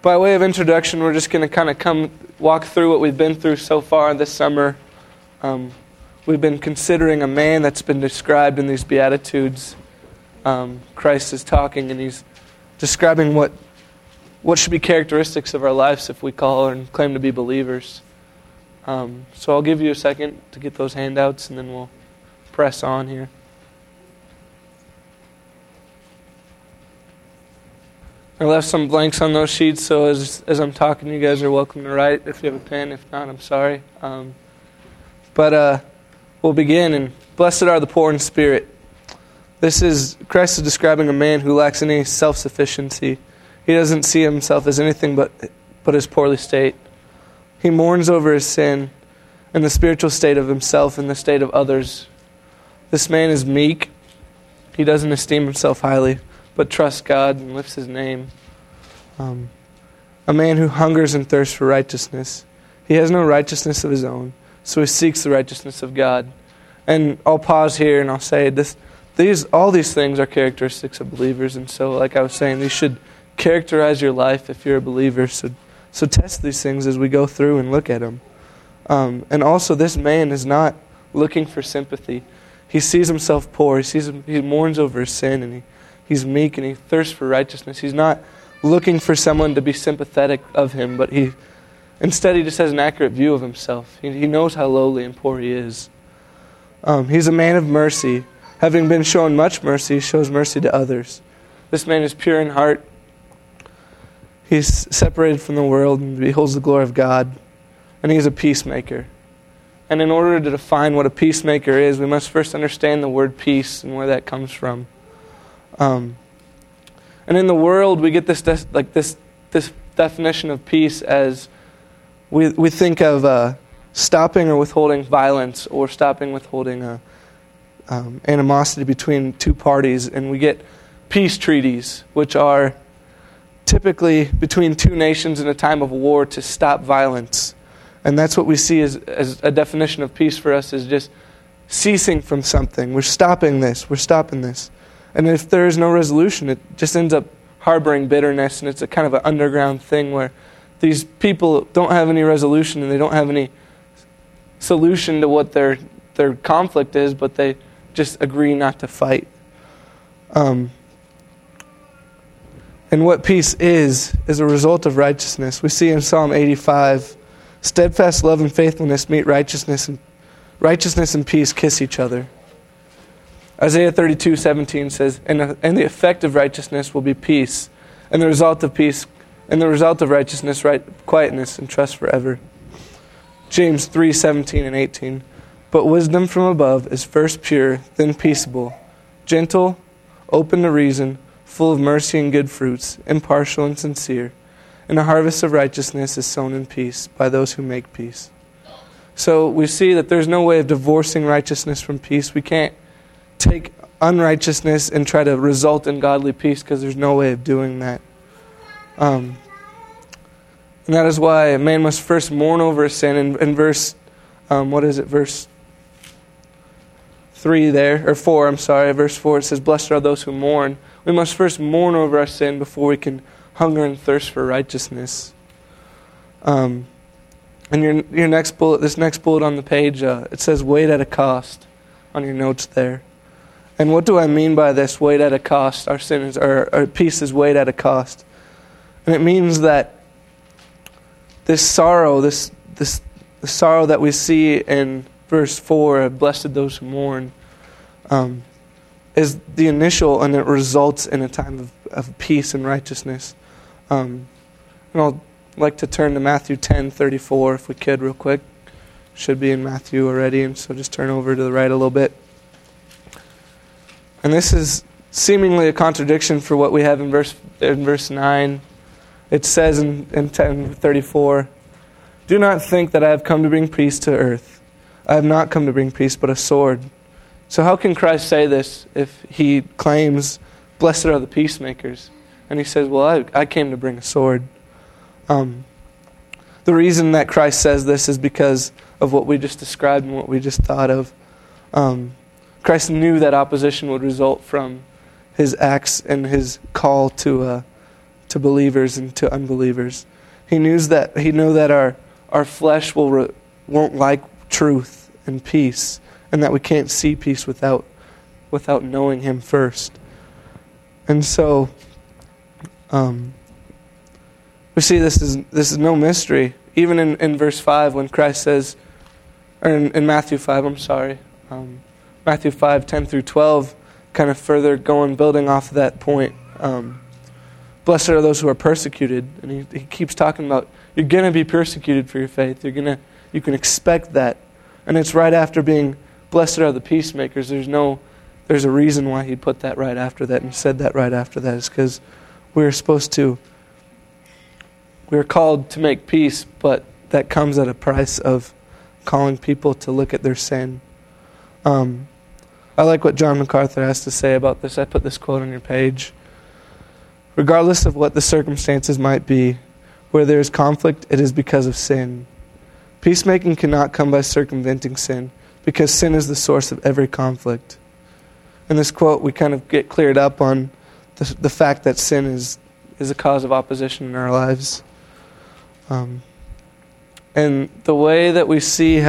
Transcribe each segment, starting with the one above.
by way of introduction, we're just going to kind of come walk through what we've been through so far this summer. Um, we've been considering a man that's been described in these Beatitudes. Um, Christ is talking, and he's describing what what should be characteristics of our lives if we call and claim to be believers. Um, so I'll give you a second to get those handouts, and then we'll press on here. I left some blanks on those sheets, so as, as I'm talking, you guys are welcome to write if you have a pen. If not, I'm sorry. Um, but uh, we'll begin. And blessed are the poor in spirit. This is Christ is describing a man who lacks any self sufficiency. He doesn't see himself as anything but, but his poorly state. He mourns over his sin and the spiritual state of himself and the state of others. This man is meek. He doesn't esteem himself highly but trusts God and lifts his name. Um, a man who hungers and thirsts for righteousness. He has no righteousness of his own, so he seeks the righteousness of God. And I'll pause here and I'll say this these all these things are characteristics of believers and so like I was saying these should characterize your life if you're a believer. So so test these things as we go through and look at them. Um, and also this man is not looking for sympathy. He sees himself poor. He sees he mourns over his sin and he He's meek and he thirsts for righteousness. He's not looking for someone to be sympathetic of him, but he instead he just has an accurate view of himself. He, he knows how lowly and poor he is. Um, he's a man of mercy. Having been shown much mercy, he shows mercy to others. This man is pure in heart. He's separated from the world and beholds the glory of God. And he's a peacemaker. And in order to define what a peacemaker is, we must first understand the word peace and where that comes from. Um, and in the world, we get this de- like this this definition of peace as we we think of uh, stopping or withholding violence or stopping withholding uh, um, animosity between two parties, and we get peace treaties, which are typically between two nations in a time of war to stop violence. And that's what we see as, as a definition of peace for us is just ceasing from something. We're stopping this. We're stopping this. And if there is no resolution, it just ends up harboring bitterness, and it's a kind of an underground thing where these people don't have any resolution and they don't have any solution to what their their conflict is, but they just agree not to fight. Um, and what peace is, is a result of righteousness. We see in Psalm 85 steadfast love and faithfulness meet righteousness, and righteousness and peace kiss each other. Isaiah 32, 17 says, and, and the effect of righteousness will be peace, and the result of peace, and the result of righteousness, right, quietness and trust forever. James 3, 17 and 18. But wisdom from above is first pure, then peaceable, gentle, open to reason, full of mercy and good fruits, impartial and sincere. And a harvest of righteousness is sown in peace by those who make peace. So we see that there's no way of divorcing righteousness from peace. We can't take unrighteousness and try to result in godly peace because there's no way of doing that. Um, and that is why a man must first mourn over sin. In, in verse, um, what is it, verse 3 there, or 4, I'm sorry, verse 4, it says, Blessed are those who mourn. We must first mourn over our sin before we can hunger and thirst for righteousness. Um, and your, your next bullet, this next bullet on the page, uh, it says, Wait at a cost on your notes there. And what do I mean by this weighed at a cost? Our sin is, our, our peace is weighed at a cost. And it means that this sorrow, this, this the sorrow that we see in verse 4, blessed those who mourn, um, is the initial and it results in a time of, of peace and righteousness. Um, and I'll like to turn to Matthew 10 34 if we could, real quick. Should be in Matthew already, and so just turn over to the right a little bit. And this is seemingly a contradiction for what we have in verse, in verse 9. It says in, in 1034, Do not think that I have come to bring peace to earth. I have not come to bring peace, but a sword. So, how can Christ say this if he claims, Blessed are the peacemakers? And he says, Well, I, I came to bring a sword. Um, the reason that Christ says this is because of what we just described and what we just thought of. Um, Christ knew that opposition would result from his acts and his call to, uh, to believers and to unbelievers. He knew that he knew that our our flesh will re, won't like truth and peace, and that we can't see peace without without knowing Him first. And so, um, we see this is this is no mystery. Even in, in verse five, when Christ says, or in, in Matthew five, I'm sorry, um, Matthew five ten through twelve, kind of further going building off of that point. Um, Blessed are those who are persecuted, and he, he keeps talking about you're going to be persecuted for your faith. You're to you can expect that, and it's right after being blessed are the peacemakers. There's no there's a reason why he put that right after that and said that right after that is because we're supposed to we're called to make peace, but that comes at a price of calling people to look at their sin. Um, I like what John MacArthur has to say about this. I put this quote on your page. Regardless of what the circumstances might be, where there is conflict, it is because of sin. Peacemaking cannot come by circumventing sin, because sin is the source of every conflict. In this quote, we kind of get cleared up on the, the fact that sin is, is a cause of opposition in our lives. Um, and the way that we see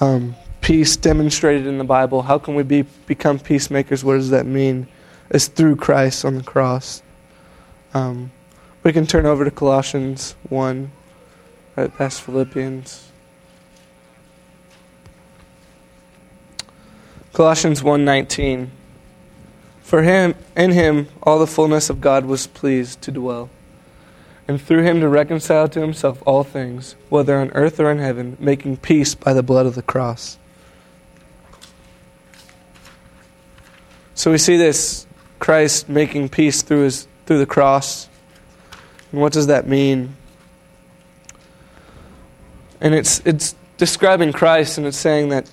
um, peace demonstrated in the Bible, how can we be, become peacemakers? What does that mean? It's through Christ on the cross. Um, we can turn over to Colossians 1, right past Philippians. Colossians 1:19 For him in him all the fullness of God was pleased to dwell and through him to reconcile to himself all things whether on earth or in heaven making peace by the blood of the cross So we see this Christ making peace through his through the cross and what does that mean and it's it's describing Christ and it's saying that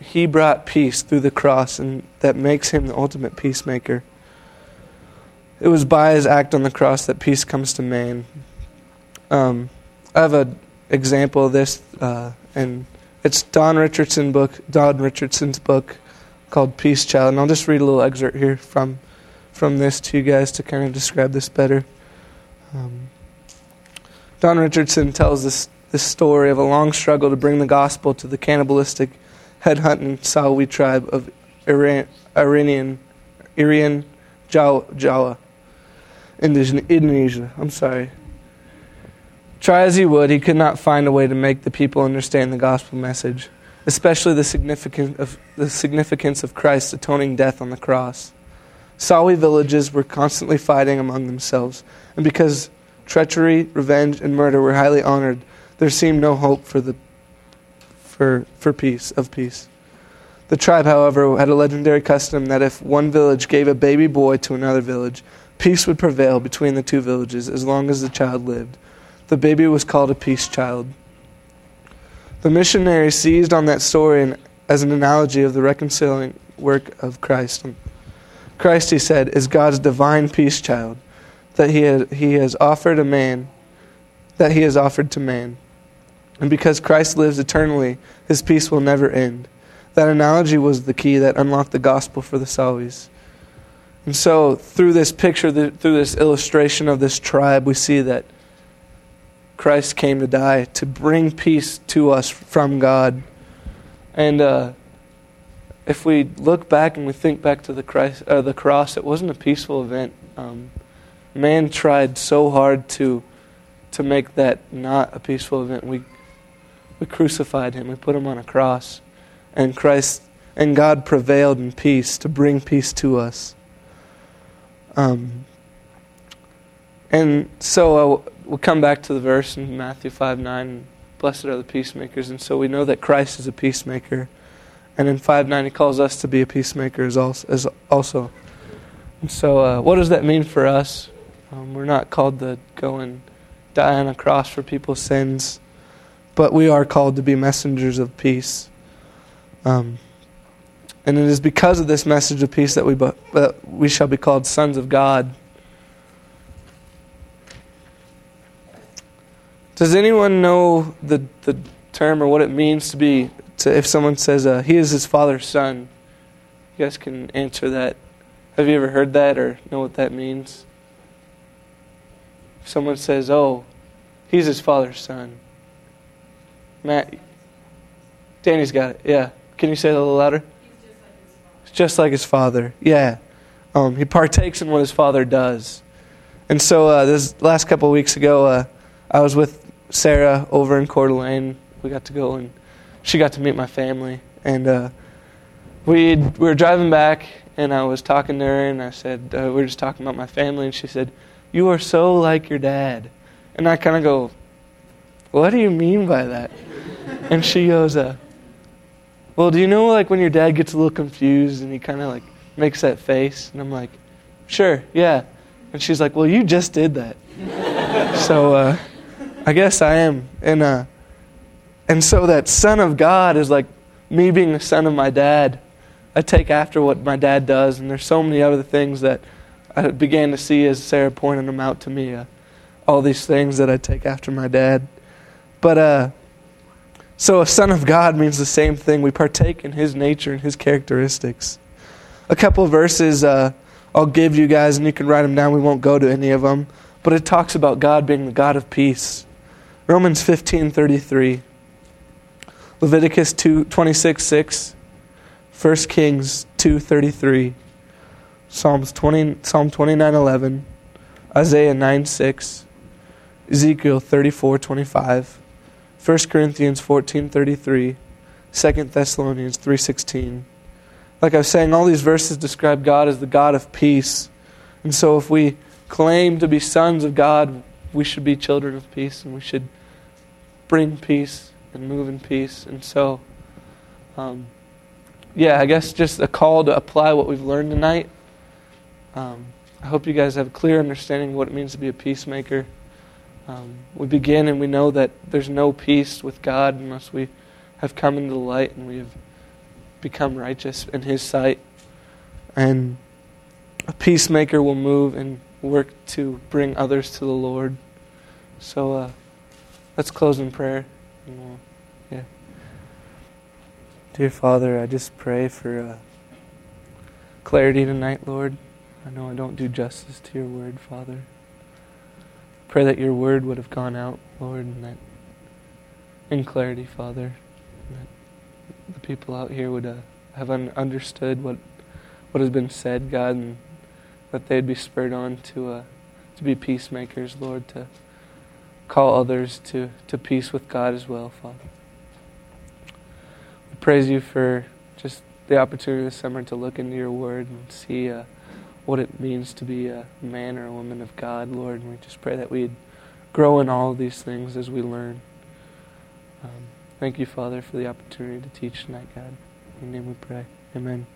he brought peace through the cross, and that makes him the ultimate peacemaker. It was by his act on the cross that peace comes to man. Um, I have an example of this, uh, and it's Don Richardson book, Don Richardson's book called Peace Child, and I'll just read a little excerpt here from from this to you guys to kind of describe this better. Um, Don Richardson tells this this story of a long struggle to bring the gospel to the cannibalistic headhunting Sawi tribe of Iran, Iranian, Irian Jawa, Jawa, Indonesia. I'm sorry. Try as he would, he could not find a way to make the people understand the gospel message, especially the significance of, the significance of Christ's atoning death on the cross. Sawi villages were constantly fighting among themselves, and because treachery, revenge, and murder were highly honored, there seemed no hope for the for, for peace, of peace. The tribe, however, had a legendary custom that if one village gave a baby boy to another village, peace would prevail between the two villages as long as the child lived. The baby was called a peace child. The missionary seized on that story as an analogy of the reconciling work of Christ. Christ, he said, is God's divine peace child that he, had, he has offered a man, that he has offered to man. And because Christ lives eternally, his peace will never end. That analogy was the key that unlocked the gospel for the Sawis. And so, through this picture, through this illustration of this tribe, we see that Christ came to die to bring peace to us from God. And uh, if we look back and we think back to the, Christ, uh, the cross, it wasn't a peaceful event. Um, man tried so hard to to make that not a peaceful event. We we crucified him. We put him on a cross. And Christ and God prevailed in peace to bring peace to us. Um, and so uh, we'll come back to the verse in Matthew 5 9. Blessed are the peacemakers. And so we know that Christ is a peacemaker. And in 5 9, he calls us to be a peacemaker as also. And so, uh, what does that mean for us? Um, we're not called to go and die on a cross for people's sins but we are called to be messengers of peace. Um, and it is because of this message of peace that we, that we shall be called sons of God. Does anyone know the, the term or what it means to be, to, if someone says uh, he is his father's son? You guys can answer that. Have you ever heard that or know what that means? If someone says, "Oh, he's his father's son." Matt, Danny's got it. Yeah. Can you say that a little louder? He's just like his father. Yeah. Um, he partakes in what his father does. And so uh, this last couple of weeks ago, uh, I was with Sarah over in Coeur d'Alene. We got to go and she got to meet my family. And uh, we we were driving back, and I was talking to her, and I said uh, we were just talking about my family, and she said, "You are so like your dad." And I kind of go, "What do you mean by that?" and she goes, uh, "Well, do you know like when your dad gets a little confused and he kind of like makes that face?" And I'm like, "Sure, yeah." And she's like, "Well, you just did that." so uh, I guess I am, and uh, and so that son of God is like me being the son of my dad. I take after what my dad does, and there's so many other things that I began to see as Sarah pointed them out to me. Uh, all these things that I take after my dad. But uh, so a son of God means the same thing. We partake in his nature and his characteristics. A couple verses uh, I'll give you guys, and you can write them down. We won't go to any of them. But it talks about God being the God of peace. Romans 15:33, Leviticus 2, 26 6. 1 Kings 2:33, Psalms 20, Psalm 29:11, Isaiah 9:6, Ezekiel 34:25, 1 Corinthians 14:33, 2 Thessalonians 3:16. Like I was saying, all these verses describe God as the God of peace. And so if we claim to be sons of God, we should be children of peace and we should bring peace and move in peace. And so um, yeah, I guess just a call to apply what we've learned tonight. Um, I hope you guys have a clear understanding of what it means to be a peacemaker. Um, we begin and we know that there's no peace with God unless we have come into the light and we have become righteous in His sight. And a peacemaker will move and work to bring others to the Lord. So uh, let's close in prayer. yeah. Dear Father, I just pray for uh, clarity tonight, Lord. I know I don't do justice to your word, Father. Pray that your word would have gone out, Lord, and that in clarity, Father, that the people out here would uh, have un- understood what what has been said, God, and that they'd be spurred on to uh, to be peacemakers, Lord, to call others to, to peace with God as well, Father We praise you for just the opportunity this summer to look into your word and see uh, what it means to be a man or a woman of God, Lord. And we just pray that we'd grow in all of these things as we learn. Um, thank you, Father, for the opportunity to teach tonight, God. In your name we pray. Amen.